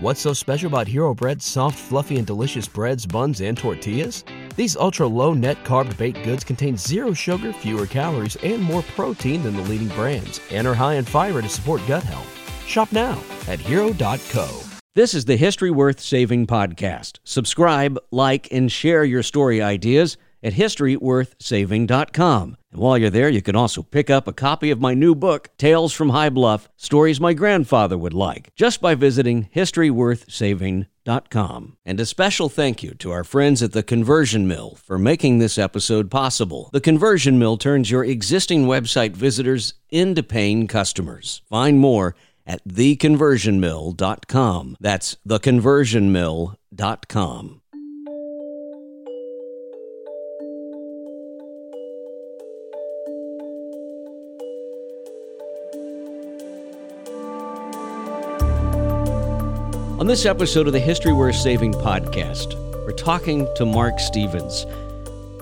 What's so special about Hero Bread's soft, fluffy, and delicious breads, buns, and tortillas? These ultra low net carb baked goods contain zero sugar, fewer calories, and more protein than the leading brands, and are high in fiber to support gut health. Shop now at hero.co. This is the History Worth Saving podcast. Subscribe, like, and share your story ideas at historyworthsaving.com. And while you're there, you can also pick up a copy of my new book, Tales from High Bluff Stories My Grandfather Would Like, just by visiting historyworthsaving.com. And a special thank you to our friends at The Conversion Mill for making this episode possible. The Conversion Mill turns your existing website visitors into paying customers. Find more at theconversionmill.com. That's theconversionmill.com. On this episode of the History Worth Saving podcast, we're talking to Mark Stevens,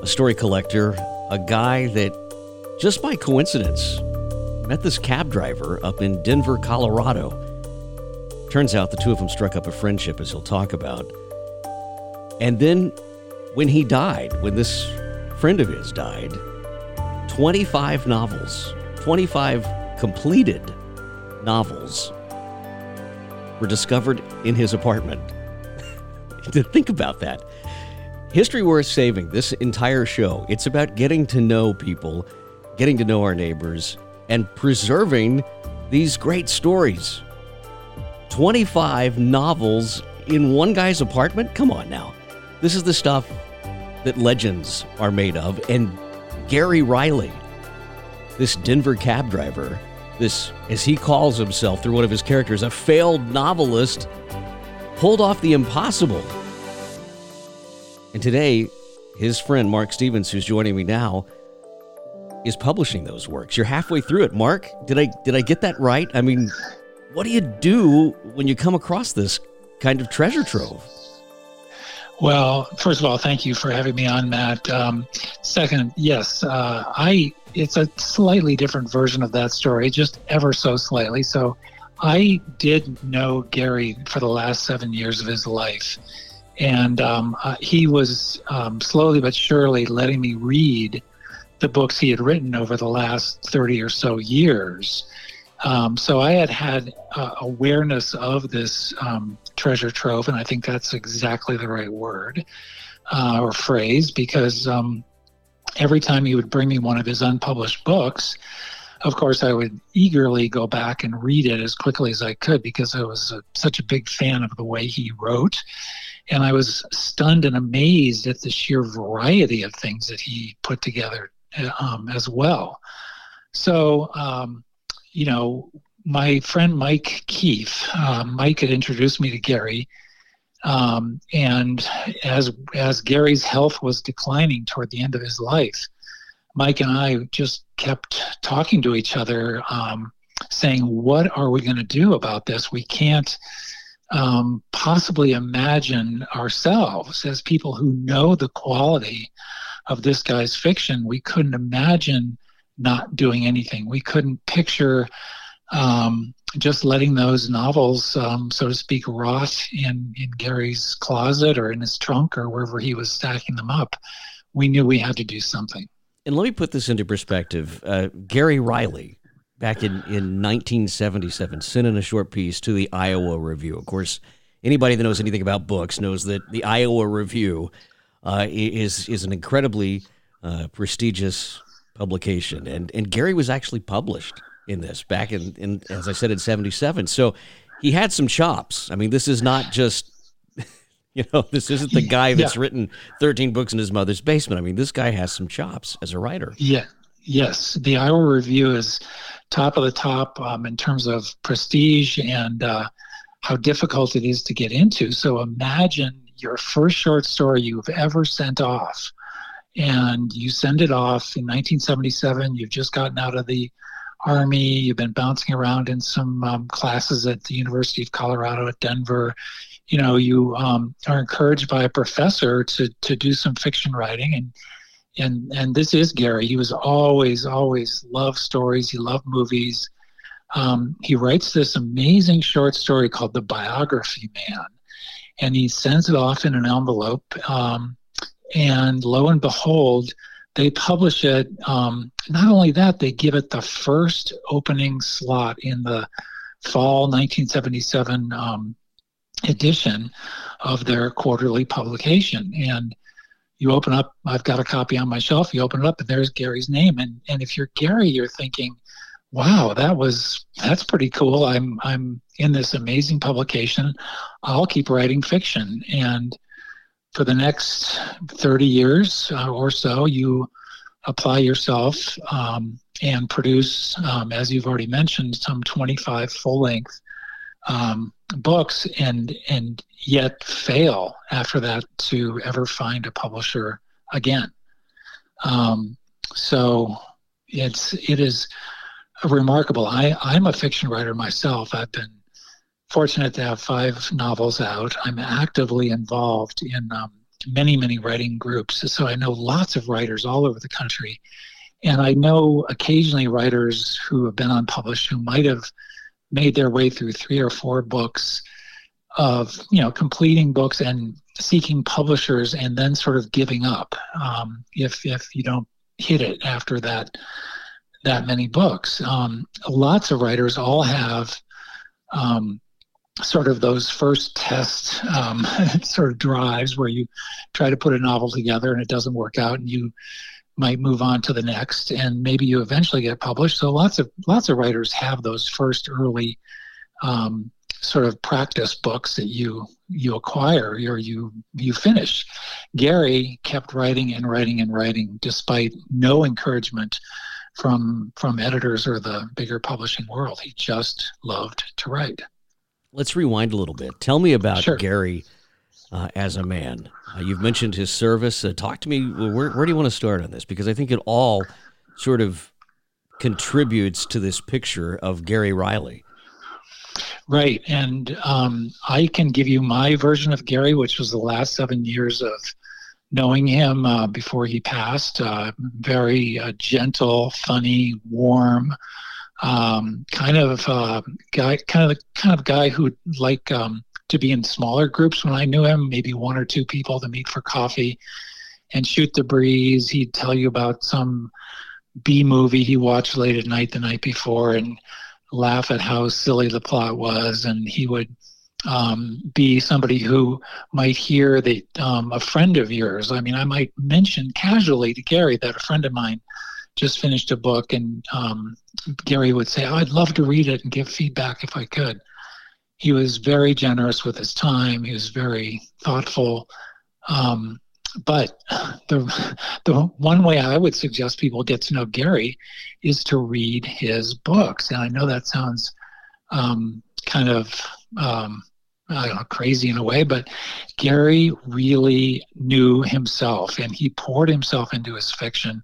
a story collector, a guy that just by coincidence met this cab driver up in Denver, Colorado. Turns out the two of them struck up a friendship, as he'll talk about. And then when he died, when this friend of his died, 25 novels, 25 completed novels were discovered in his apartment. to think about that. History worth saving, this entire show, it's about getting to know people, getting to know our neighbors, and preserving these great stories. 25 novels in one guy's apartment? Come on now. This is the stuff that legends are made of. And Gary Reilly, this Denver cab driver, this, as he calls himself through one of his characters, a failed novelist, pulled off the impossible. And today, his friend Mark Stevens, who's joining me now, is publishing those works. You're halfway through it, Mark. Did I did I get that right? I mean, what do you do when you come across this kind of treasure trove? Well, first of all, thank you for having me on, Matt. Um, second, yes, uh, I it's a slightly different version of that story, just ever so slightly. So, I did know Gary for the last seven years of his life, and um, uh, he was um, slowly but surely letting me read the books he had written over the last 30 or so years. Um, so I had had uh, awareness of this um, treasure trove, and I think that's exactly the right word uh, or phrase because um, every time he would bring me one of his unpublished books, of course, I would eagerly go back and read it as quickly as I could because I was a, such a big fan of the way he wrote. And I was stunned and amazed at the sheer variety of things that he put together um, as well. So, um, you know, my friend Mike Keefe, uh, Mike had introduced me to Gary. Um, and as as Gary's health was declining toward the end of his life, Mike and I just kept talking to each other, um, saying, "What are we going to do about this? We can't um, possibly imagine ourselves as people who know the quality of this guy's fiction, we couldn't imagine not doing anything. We couldn't picture um, just letting those novels, um, so to speak, rot in, in Gary's closet or in his trunk or wherever he was stacking them up. We knew we had to do something. And let me put this into perspective. Uh, Gary Reilly, back in, in 1977, sent in a short piece to the Iowa Review. Of course, anybody that knows anything about books knows that the Iowa Review uh, is is an incredibly uh, prestigious publication, and and Gary was actually published in this back in, in as I said in '77. So he had some chops. I mean, this is not just you know this isn't the guy that's yeah. written 13 books in his mother's basement. I mean, this guy has some chops as a writer. Yeah. Yes, the Iowa Review is top of the top um, in terms of prestige and uh, how difficult it is to get into. So imagine your first short story you've ever sent off and you send it off in 1977 you've just gotten out of the army you've been bouncing around in some um, classes at the university of colorado at denver you know you um, are encouraged by a professor to to do some fiction writing and and and this is gary he was always always loved stories he loved movies um, he writes this amazing short story called The Biography Man. And he sends it off in an envelope. Um, and lo and behold, they publish it. Um, not only that, they give it the first opening slot in the fall 1977 um, edition of their quarterly publication. And you open up, I've got a copy on my shelf, you open it up, and there's Gary's name. And, and if you're Gary, you're thinking, wow, that was, that's pretty cool. I'm, I'm in this amazing publication. I'll keep writing fiction. And for the next 30 years uh, or so, you apply yourself um, and produce, um, as you've already mentioned, some 25 full length um, books and and yet fail after that to ever find a publisher again. Um, so it's it is remarkable. I I'm a fiction writer myself. I've been fortunate to have five novels out. I'm actively involved in um, many, many writing groups. So I know lots of writers all over the country. And I know occasionally writers who have been unpublished who might have made their way through three or four books of, you know, completing books and seeking publishers and then sort of giving up um, if, if you don't hit it after that that many books. Um, lots of writers all have um, sort of those first test um, sort of drives where you try to put a novel together and it doesn't work out and you might move on to the next and maybe you eventually get published. So lots of lots of writers have those first early um, sort of practice books that you you acquire or you you finish. Gary kept writing and writing and writing despite no encouragement from from editors or the bigger publishing world. He just loved to write Let's rewind a little bit. Tell me about sure. Gary uh, as a man. Uh, you've mentioned his service. Uh, talk to me. Where, where do you want to start on this? Because I think it all sort of contributes to this picture of Gary Reilly. Right. And um, I can give you my version of Gary, which was the last seven years of knowing him uh, before he passed. Uh, very uh, gentle, funny, warm, um, kind of uh, guy, kind of the kind of guy who'd like um, to be in smaller groups when I knew him, maybe one or two people to meet for coffee and shoot the breeze. He'd tell you about some B movie he watched late at night the night before and laugh at how silly the plot was. And he would um, be somebody who might hear that um, a friend of yours. I mean, I might mention casually to Gary that a friend of mine just finished a book, and um, Gary would say, oh, I'd love to read it and give feedback if I could. He was very generous with his time, he was very thoughtful. Um, but the, the one way I would suggest people get to know Gary is to read his books. And I know that sounds um, kind of um, I don't know, crazy in a way, but Gary really knew himself and he poured himself into his fiction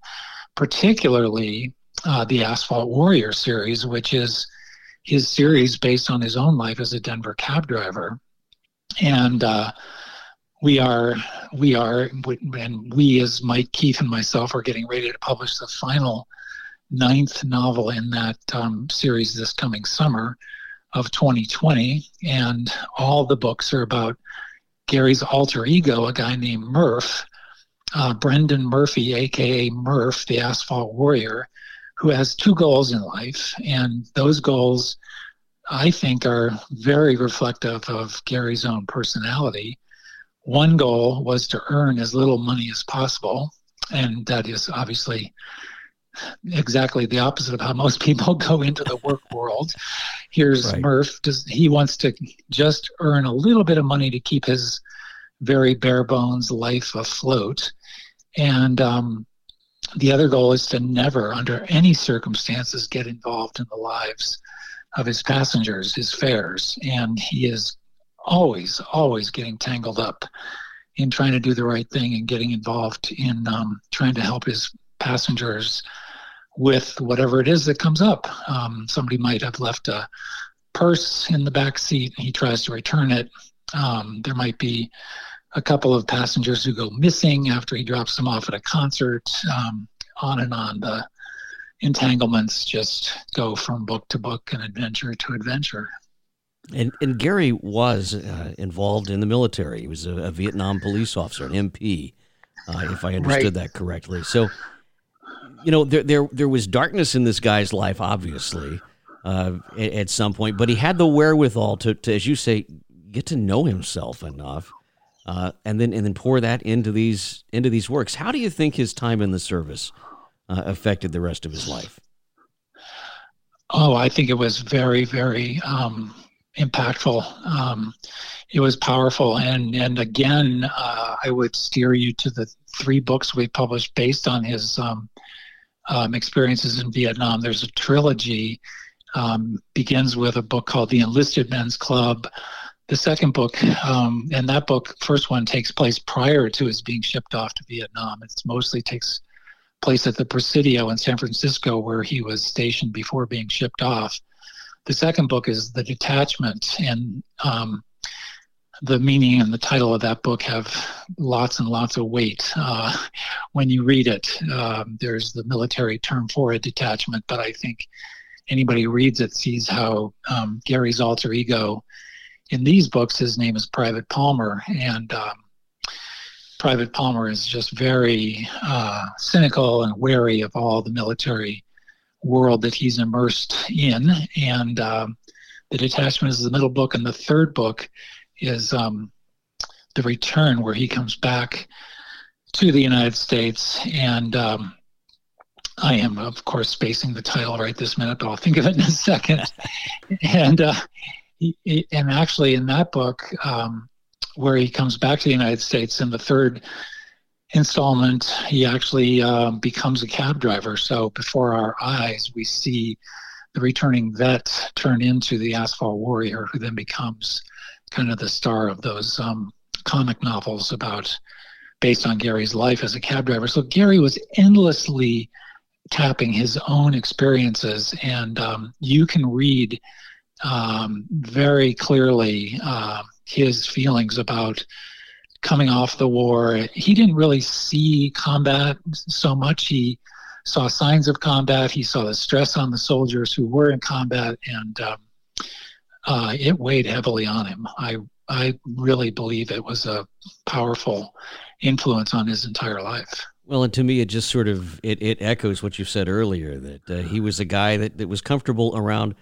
particularly uh, the Asphalt Warrior series, which is his series based on his own life as a Denver cab driver. And uh, we are, we are, and we as Mike Keefe and myself are getting ready to publish the final ninth novel in that um, series this coming summer of 2020. And all the books are about Gary's alter ego, a guy named Murph, uh, Brendan Murphy, aka Murph, the Asphalt Warrior, who has two goals in life, and those goals, I think, are very reflective of Gary's own personality. One goal was to earn as little money as possible, and that is obviously exactly the opposite of how most people go into the work world. Here's right. Murph. Does he wants to just earn a little bit of money to keep his very bare bones life afloat. And um, the other goal is to never, under any circumstances, get involved in the lives of his passengers, his fares. And he is always, always getting tangled up in trying to do the right thing and getting involved in um, trying to help his passengers with whatever it is that comes up. Um, somebody might have left a purse in the back seat. And he tries to return it. Um, there might be a couple of passengers who go missing after he drops them off at a concert, um, on and on. The, entanglements just go from book to book and adventure to adventure. And, and Gary was uh, involved in the military. He was a, a Vietnam police officer, an MP, uh, if I understood right. that correctly. So, you know, there, there there was darkness in this guy's life, obviously, uh, at, at, some point, but he had the wherewithal to, to, as you say, get to know himself enough, uh, and then and then pour that into these into these works. How do you think his time in the service uh, affected the rest of his life? Oh, I think it was very, very um, impactful. Um, it was powerful, and and again, uh, I would steer you to the three books we published based on his um, um, experiences in Vietnam. There's a trilogy. Um, begins with a book called The Enlisted Men's Club. The second book, um, and that book, first one, takes place prior to his being shipped off to Vietnam. It mostly takes place at the Presidio in San Francisco, where he was stationed before being shipped off. The second book is The Detachment, and um, the meaning and the title of that book have lots and lots of weight uh, when you read it. Um, there's the military term for a detachment, but I think anybody who reads it sees how um, Gary's alter ego in these books, his name is Private Palmer, and um, Private Palmer is just very uh, cynical and wary of all the military world that he's immersed in. And um, the detachment is the middle book, and the third book is um, the return, where he comes back to the United States. And um, I am, of course, spacing the title right this minute, but I'll think of it in a second. and uh, and actually, in that book, um, where he comes back to the United States in the third installment, he actually uh, becomes a cab driver. So before our eyes, we see the returning vet turn into the asphalt warrior, who then becomes kind of the star of those um, comic novels about based on Gary's life as a cab driver. So Gary was endlessly tapping his own experiences, and um, you can read um, very clearly uh, his feelings about coming off the war. He didn't really see combat so much. He saw signs of combat. He saw the stress on the soldiers who were in combat, and um, uh, it weighed heavily on him. I I really believe it was a powerful influence on his entire life. Well, and to me, it just sort of it, it echoes what you said earlier that uh, he was a guy that, that was comfortable around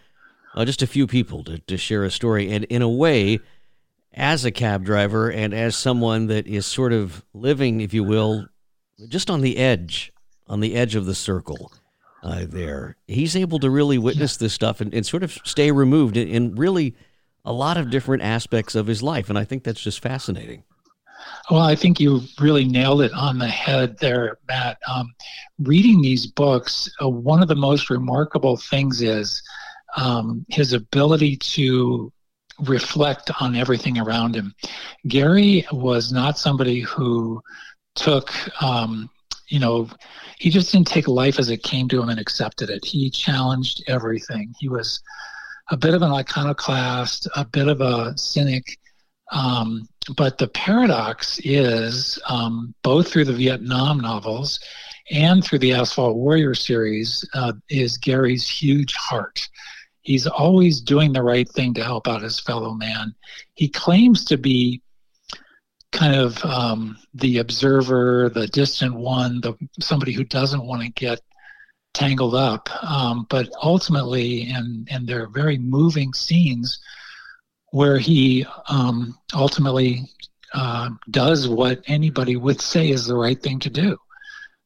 uh, just a few people to, to share a story, and in a way, as a cab driver and as someone that is sort of living, if you will, just on the edge, on the edge of the circle uh, there, he's able to really witness this stuff and, and sort of stay removed in, in really a lot of different aspects of his life. And I think that's just fascinating. Well, I think you really nailed it on the head there, Matt. Um, reading these books, uh, one of the most remarkable things is um, his ability to reflect on everything around him. Gary was not somebody who took, um, you know, he just didn't take life as it came to him and accepted it. He challenged everything. He was a bit of an iconoclast, a bit of a cynic. Um, but the paradox is um, both through the Vietnam novels and through the Asphalt Warrior series uh, is Gary's huge heart. He's always doing the right thing to help out his fellow man. He claims to be kind of um, the observer, the distant one, the somebody who doesn't want to get tangled up. Um, but ultimately, and and they're very moving scenes where he um, ultimately uh, does what anybody would say is the right thing to do,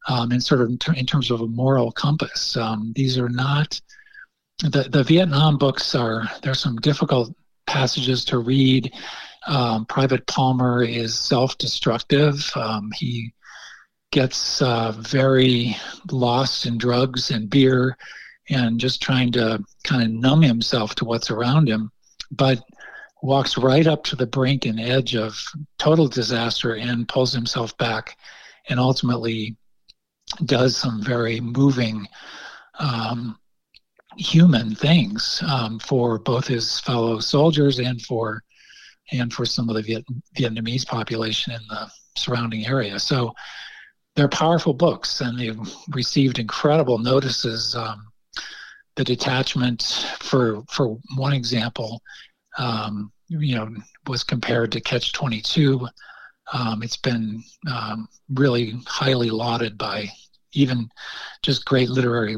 um, sort of in, ter- in, terms of a moral compass. Um, these are not the, the Vietnam books are there's some difficult passages to read. Um, Private Palmer is self-destructive. Um, he gets uh, very lost in drugs and beer, and just trying to kind of numb himself to what's around him, but walks right up to the brink and edge of total disaster and pulls himself back, and ultimately does some very moving um, human things um, for both his fellow soldiers and for and for some of the Viet- Vietnamese population in the surrounding area. So they're powerful books, and they've received incredible notices. Um, the detachment, for for one example, um, you know, was compared to Catch Twenty Two. Um, it's been um, really highly lauded by even just great literary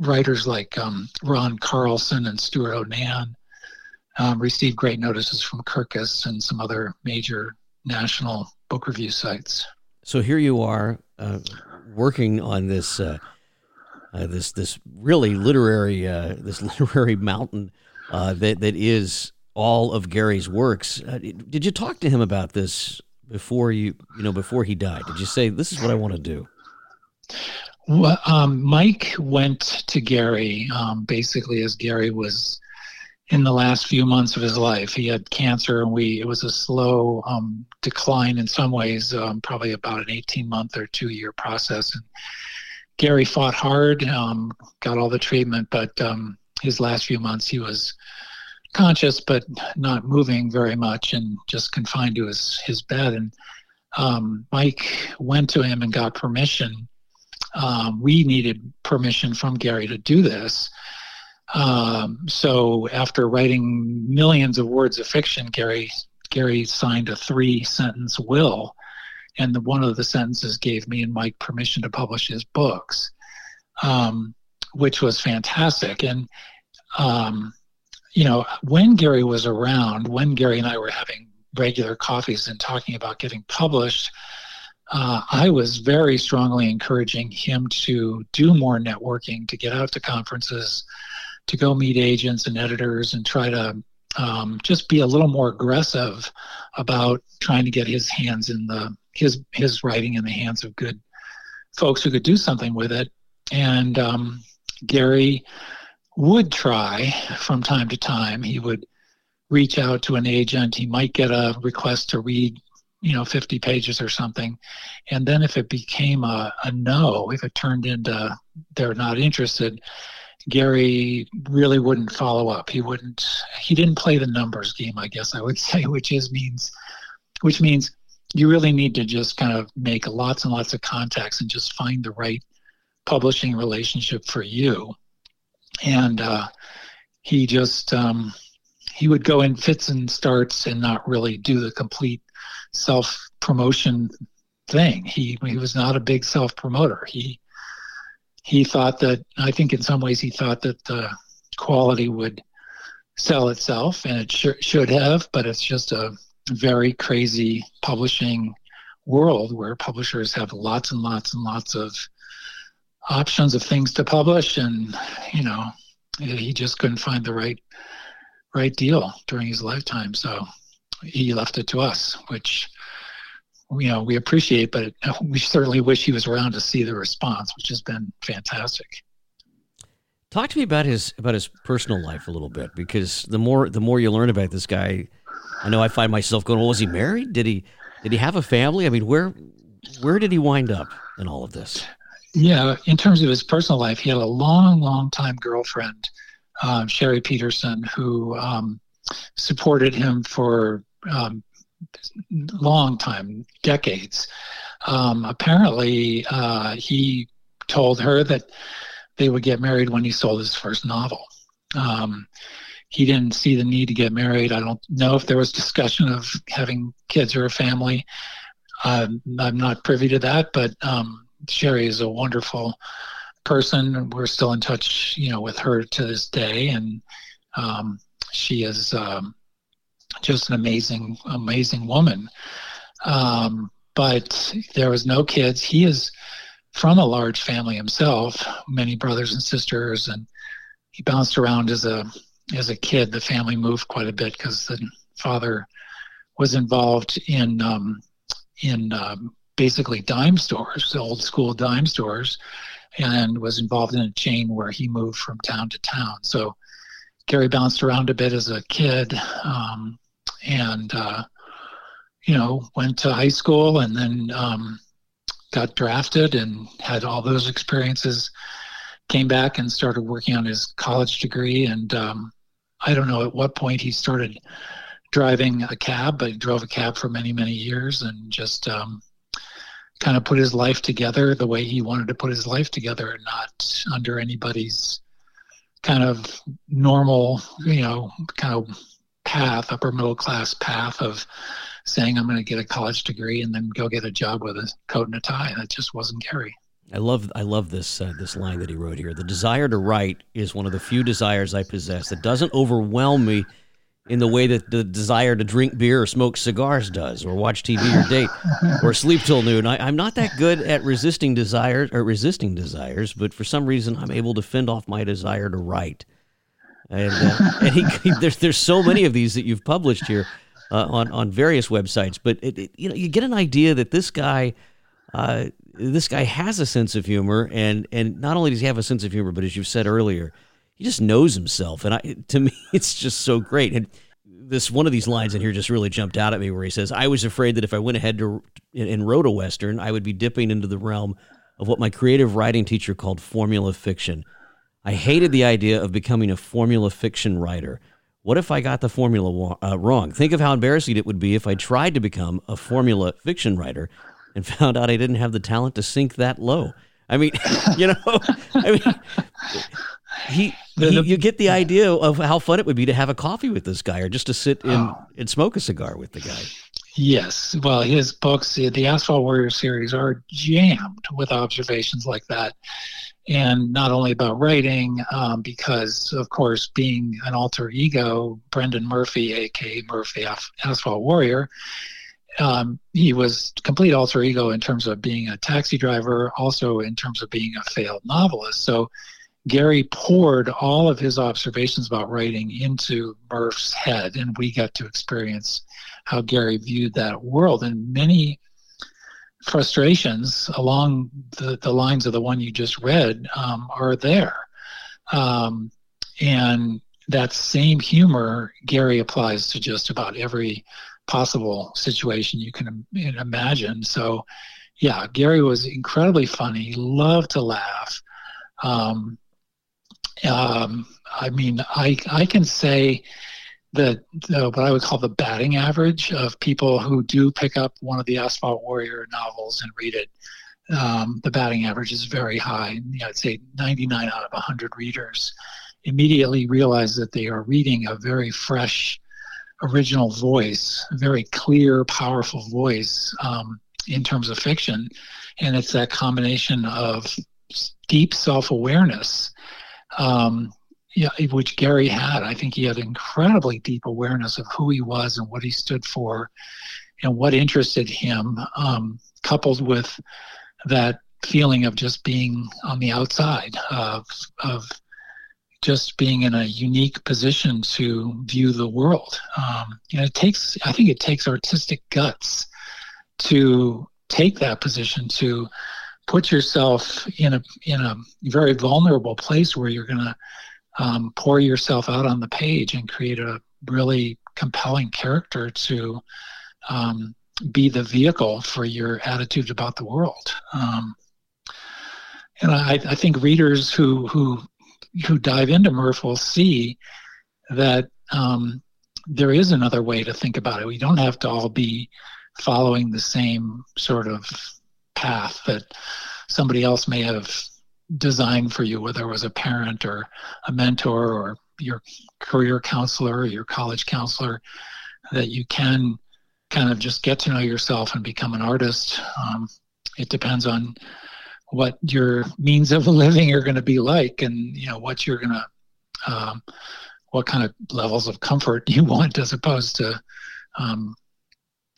writers like um, Ron Carlson and Stewart O'Nan. Um, received great notices from Kirkus and some other major national book review sites. So here you are uh, working on this uh, uh, this this really literary uh, this literary mountain uh, that that is all of Gary's works. Uh, did you talk to him about this before you you know before he died? Did you say this is what I want to do? Um, Mike went to Gary um, basically as Gary was in the last few months of his life. He had cancer, and we it was a slow um, decline in some ways, um, probably about an 18 month or two year process. And Gary fought hard, um, got all the treatment, but um, his last few months he was conscious but not moving very much and just confined to his his bed. And um, Mike went to him and got permission. Um, we needed permission from Gary to do this um, so after writing millions of words of fiction, Gary Gary signed a three sentence will, and the, one of the sentences gave me and Mike permission to publish his books, um, which was fantastic. And um, you know, when Gary was around, when Gary and I were having regular coffees and talking about getting published, uh, I was very strongly encouraging him to do more networking, to get out to conferences, to go meet agents and editors and try to um, just be a little more aggressive about trying to get his hands in the his his writing in the hands of good folks who could do something with it. And um, Gary would try from time to time. He would reach out to an agent. He might get a request to read, you know, 50 pages or something. And then if it became a, a no, if it turned into they're not interested, Gary really wouldn't follow up. He wouldn't. He didn't play the numbers game, I guess I would say, which is means, which means you really need to just kind of make lots and lots of contacts and just find the right publishing relationship for you. And uh, he just um, he would go in fits and starts and not really do the complete self promotion thing. He he was not a big self promoter. He he thought that I think in some ways he thought that the quality would sell itself, and it sh- should have, but it's just a very crazy publishing world where publishers have lots and lots and lots of options of things to publish, and you know he just couldn't find the right right deal during his lifetime, so he left it to us, which you know we appreciate, but we certainly wish he was around to see the response, which has been fantastic. Talk to me about his about his personal life a little bit, because the more the more you learn about this guy, I know I find myself going, "Well, was he married? Did he did he have a family? I mean, where where did he wind up in all of this?" Yeah, in terms of his personal life, he had a long, long time girlfriend, um, Sherry Peterson, who um, supported him for um, long time, decades. Um, apparently, uh, he told her that they would get married when he sold his first novel. Um, he didn't see the need to get married. I don't know if there was discussion of having kids or a family. I'm not privy to that, but um, Sherry is a wonderful person. We're still in touch, you know, with her to this day, and um, she is um, just an amazing, amazing woman. Um, but there was no kids. He is from a large family himself, many brothers and sisters, and he bounced around as a as a kid. The family moved quite a bit because the father was involved in um, in um, basically dime stores, old school dime stores, and was involved in a chain where he moved from town to town. So Gary bounced around a bit as a kid. Um, and uh, you know went to high school and then um, got drafted and had all those experiences came back and started working on his college degree and um, i don't know at what point he started driving a cab but he drove a cab for many many years and just um, kind of put his life together the way he wanted to put his life together and not under anybody's kind of normal, you know, kind of path, upper middle class path of saying I'm going to get a college degree and then go get a job with a coat and a tie. That just wasn't Gary. I love I love this uh, this line that he wrote here. The desire to write is one of the few desires I possess that doesn't overwhelm me in the way that the desire to drink beer or smoke cigars does, or watch TV or date, or sleep till noon. I, am not that good at resisting desires or resisting desires, but for some reason I'm able to fend off my desire to write. And, uh, and he, he, there's there's so many of these that you've published here uh, on on various websites, but it, it, you know you get an idea that this guy. Uh, this guy has a sense of humor, and and not only does he have a sense of humor, but as you've said earlier, he just knows himself, and I, to me, it's just so great. And this one of these lines in here just really jumped out at me, where he says, "I was afraid that if I went ahead to and wrote a western, I would be dipping into the realm of what my creative writing teacher called formula fiction. I hated the idea of becoming a formula fiction writer." What if I got the formula uh, wrong? Think of how embarrassing it would be if I tried to become a formula fiction writer and found out I didn't have the talent to sink that low. I mean, you know, I mean, he, he, you get the idea of how fun it would be to have a coffee with this guy or just to sit in oh. and smoke a cigar with the guy. Yes. Well, his books, the Asphalt Warrior series, are jammed with observations like that. And not only about writing, um, because, of course, being an alter ego, Brendan Murphy, aka Murphy Asphalt Warrior, um, he was complete alter ego in terms of being a taxi driver, also in terms of being a failed novelist. So Gary poured all of his observations about writing into Murph's head, and we got to experience how Gary viewed that world. And many frustrations along the, the lines of the one you just read um, are there. Um, and that same humor Gary applies to just about every possible situation you can imagine. So, yeah, Gary was incredibly funny. Loved to laugh. Um, um, I mean, I I can say that uh, what I would call the batting average of people who do pick up one of the Asphalt Warrior novels and read it. Um, the batting average is very high. You know, I'd say 99 out of 100 readers immediately realize that they are reading a very fresh original voice, a very clear, powerful voice um, in terms of fiction. And it's that combination of deep self awareness, um, yeah, which Gary had. I think he had incredibly deep awareness of who he was and what he stood for and what interested him, um, coupled with that feeling of just being on the outside of, of just being in a unique position to view the world. Um, you know, it takes, I think it takes artistic guts to take that position to put yourself in a in a very vulnerable place where you're going to um, pour yourself out on the page and create a really compelling character to um, be the vehicle for your attitude about the world. Um, and I, I, think readers who who who dive into Murph will see that um, there is another way to think about it. We don't have to all be following the same sort of path that somebody else may have designed for you, whether it was a parent or a mentor or your career counselor or your college counselor, that you can kind of just get to know yourself and become an artist. Um, it depends on what your means of living are going to be like and you know what you're going to um, what kind of levels of comfort you want as opposed to um,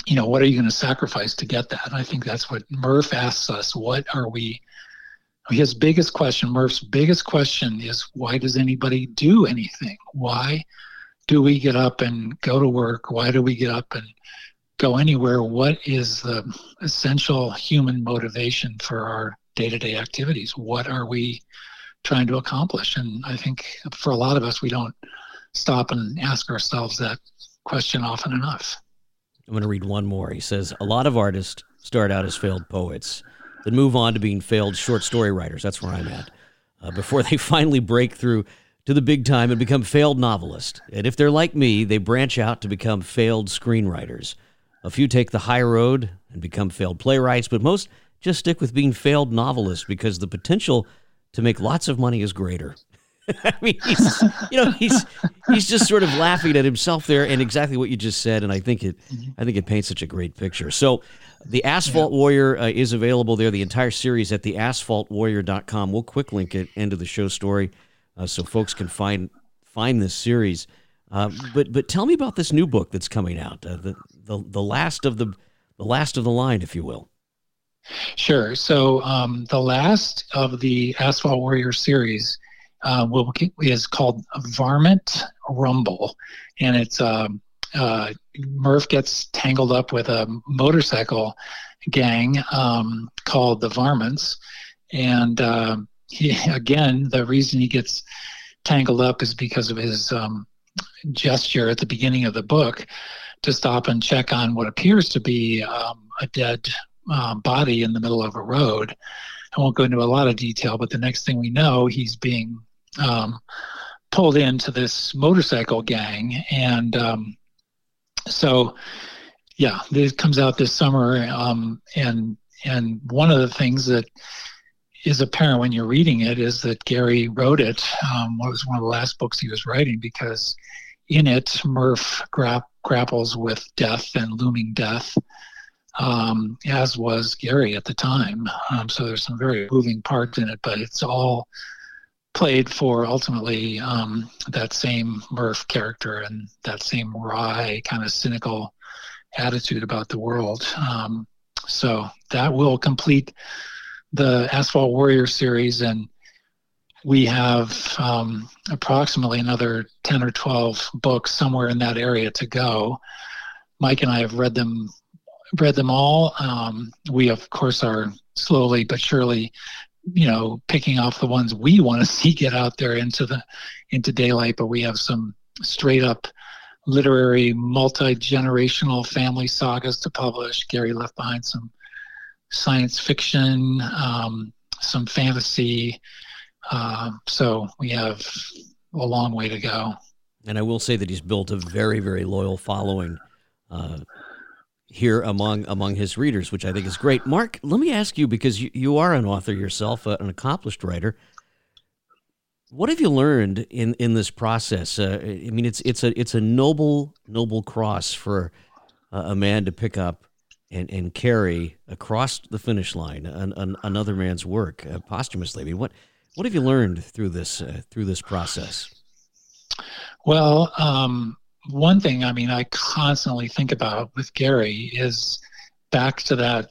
you know what are you going to sacrifice to get that? And i think that's what murph asks us. What are we his biggest question murph's biggest question is why does anybody do anything? Why do we get up and go to work? Why do we get up and go anywhere? What is the essential human motivation for our day-to-day activities? What are we trying to accomplish? And i think for a lot of us we don't stop and ask ourselves that question often enough i'm going to read one more. He says a lot of artists start out as failed poets then move on to being failed short story writers. That's where i'm at. Uh, before they finally break through to the big time and become failed novelists. And if they're like me they branch out to become failed screenwriters. A few take the high road and become failed playwrights but most just stick with being failed novelists because the potential to make lots of money is greater. I mean, he's, you know, he's he's just sort of laughing at himself there, and exactly what you just said, and I think it, I think it paints such a great picture. So, the Asphalt yeah. Warrior uh, is available there. The entire series at the asphaltwarrior.com. We'll quick link it into the show story, uh, so folks can find find this series. Uh, but but tell me about this new book that's coming out, uh, the the the last of the the last of the line, if you will. Sure. So um, the last of the Asphalt Warrior series uh, will, is called Varmint Rumble, and it's um, uh, Murph gets tangled up with a motorcycle gang um, called the Varmints, and uh, he, again, the reason he gets tangled up is because of his um, gesture at the beginning of the book to stop and check on what appears to be um, a dead um, body in the middle of a road. I won't go into a lot of detail, but the next thing we know, he's being um, pulled into this motorcycle gang, and um, so yeah, this comes out this summer, um, and and one of the things that is apparent when you're reading it is that Gary wrote it. Um, it was one of the last books he was writing because in it, Murph gra- grapples with death and looming death, um, as was Gary at the time. Um, so there's some very moving parts in it, but it's all played for ultimately um, that same Murph character and that same wry, kind of cynical attitude about the world. Um, so that will complete the Asphalt Warrior series, and we have um, approximately another 10 or 12 books somewhere in that area to go. Mike and I have read them read them all. Um, we of course are slowly but surely you know picking off the ones we want to see get out there into the into daylight but we have some straight up literary multi-generational family sagas to publish. Gary left behind some science fiction um, some fantasy uh, so we have a long way to go. And i will say that he's built a very very loyal following uh, here among among his readers, which I think is great. Mark, let me ask you because you, you are an author yourself, uh, an accomplished writer. What have you learned in, in this process? Uh, I mean, it's it's a it's a noble noble cross for uh, a man to pick up and, and carry across the finish line an, an, another man's work uh, posthumously. I mean, what what have you learned through this uh, through this process? Well, um, one thing I mean I constantly think about with Gary is back to that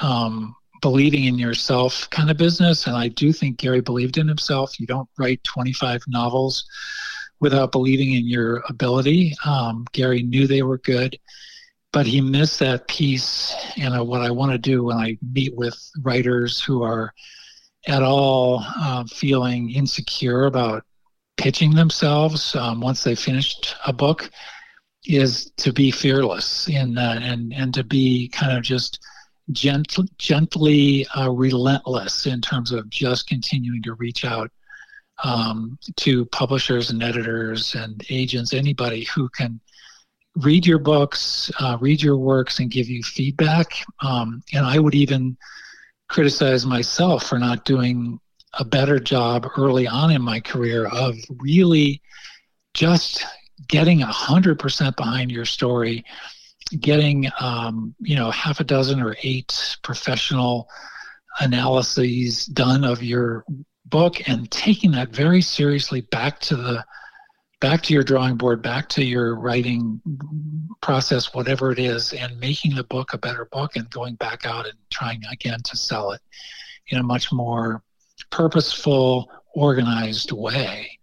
um, believing in yourself kind of business. And I do think Gary believed in himself. You don't write 25 novels without believing in your ability. Um, Gary knew they were good, but he missed that piece. And uh, what I want to do when I meet with writers who are at all uh, feeling insecure about pitching themselves um, once they finished a book is to be fearless in that and and to be kind of just gentle, gently uh, relentless in terms of just continuing to reach out um, to publishers and editors and agents, anybody who can read your books, uh, read your works, and give you feedback. Um, and I would even criticize myself for not doing a better job early on in my career of really just getting 100% behind your story getting um, you know half a dozen or eight professional analyses done of your book and taking that very seriously back to the back to your drawing board back to your writing process whatever it is and making the book a better book and going back out and trying again to sell it in a much more purposeful, organized way.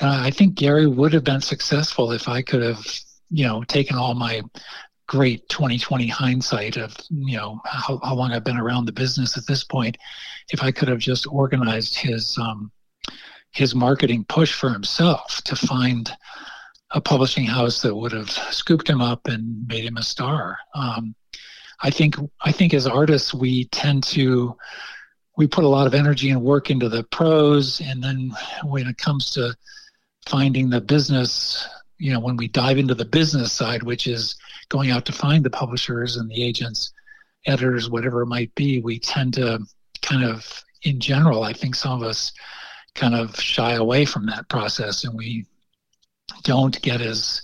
And I think Gary would have been successful if I could have, you know, taken all my great 2020 hindsight of, you know, how, how long I've been around the business at this point. If I could have just organized his um, his marketing push for himself to find a publishing house that would have scooped him up and made him a star. Um, I think I think as artists we tend to we put a lot of energy and work into the prose and then when it comes to finding the business you know when we dive into the business side which is going out to find the publishers and the agents editors, whatever it might be, we tend to kind of, in general, I think some of us kind of shy away from that process and we don't get as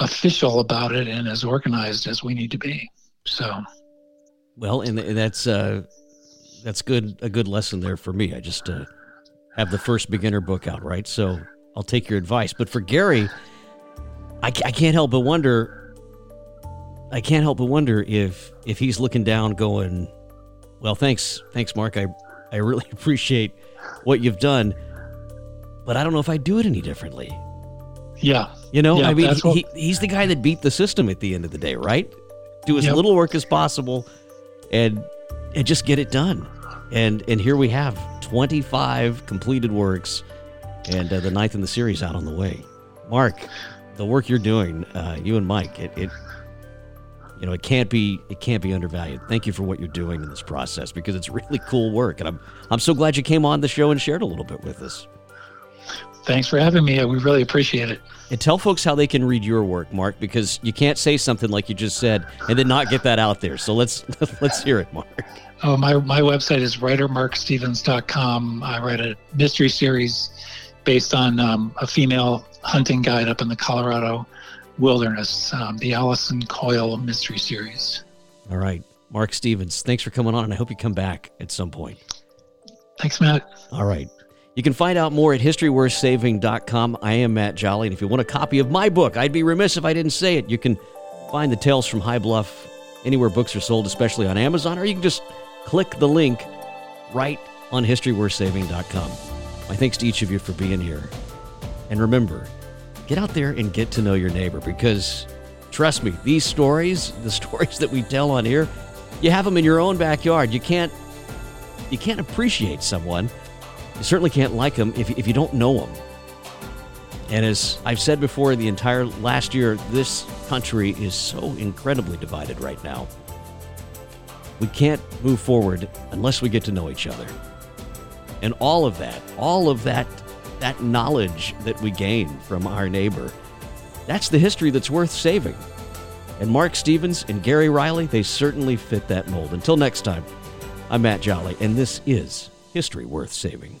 official about it and as organized as we need to be. So, well, and that's uh, that's good a good lesson there for me. I just uh, have the first beginner book out, right? So I'll take your advice. But for Gary, I, I can't help but wonder. I can't help but wonder if if he's looking down, going, "Well, thanks, thanks, Mark. I I really appreciate what you've done, but I don't know if I'd do it any differently." Yeah, you know, yeah, I mean, he, he's the guy that beat the system at the end of the day, right? Do as yep. little work as possible, and and just get it done. And and here we have 25 completed works, and uh, the ninth in the series out on the way. Mark, the work you're doing, uh, you and Mike, it, it you know it can't be it can't be undervalued. Thank you for what you're doing in this process because it's really cool work, and I'm I'm so glad you came on the show and shared a little bit with us. Thanks for having me. We really appreciate it. And tell folks how they can read your work, Mark, because you can't say something like you just said and then not get that out there. So let's let's hear it, Mark. Oh, my my website is writermarkstevens.com. I write a mystery series based on um, a female hunting guide up in the Colorado wilderness, um, the Allison Coil mystery series. All right, Mark Stevens, thanks for coming on, and I hope you come back at some point. Thanks, Matt. All right. You can find out more at historyworthsaving.com. I am Matt Jolly, and if you want a copy of my book, I'd be remiss if I didn't say it. You can find the Tales from High Bluff anywhere books are sold, especially on Amazon, or you can just click the link right on historyworthsaving.com. My thanks to each of you for being here. And remember, get out there and get to know your neighbor because trust me, these stories, the stories that we tell on here, you have them in your own backyard. You can't you can't appreciate someone you certainly can't like them if, if you don't know them. And as I've said before, the entire last year, this country is so incredibly divided right now. We can't move forward unless we get to know each other. And all of that, all of that, that knowledge that we gain from our neighbor, that's the history that's worth saving. And Mark Stevens and Gary Reilly, they certainly fit that mold. Until next time, I'm Matt Jolly, and this is History Worth Saving.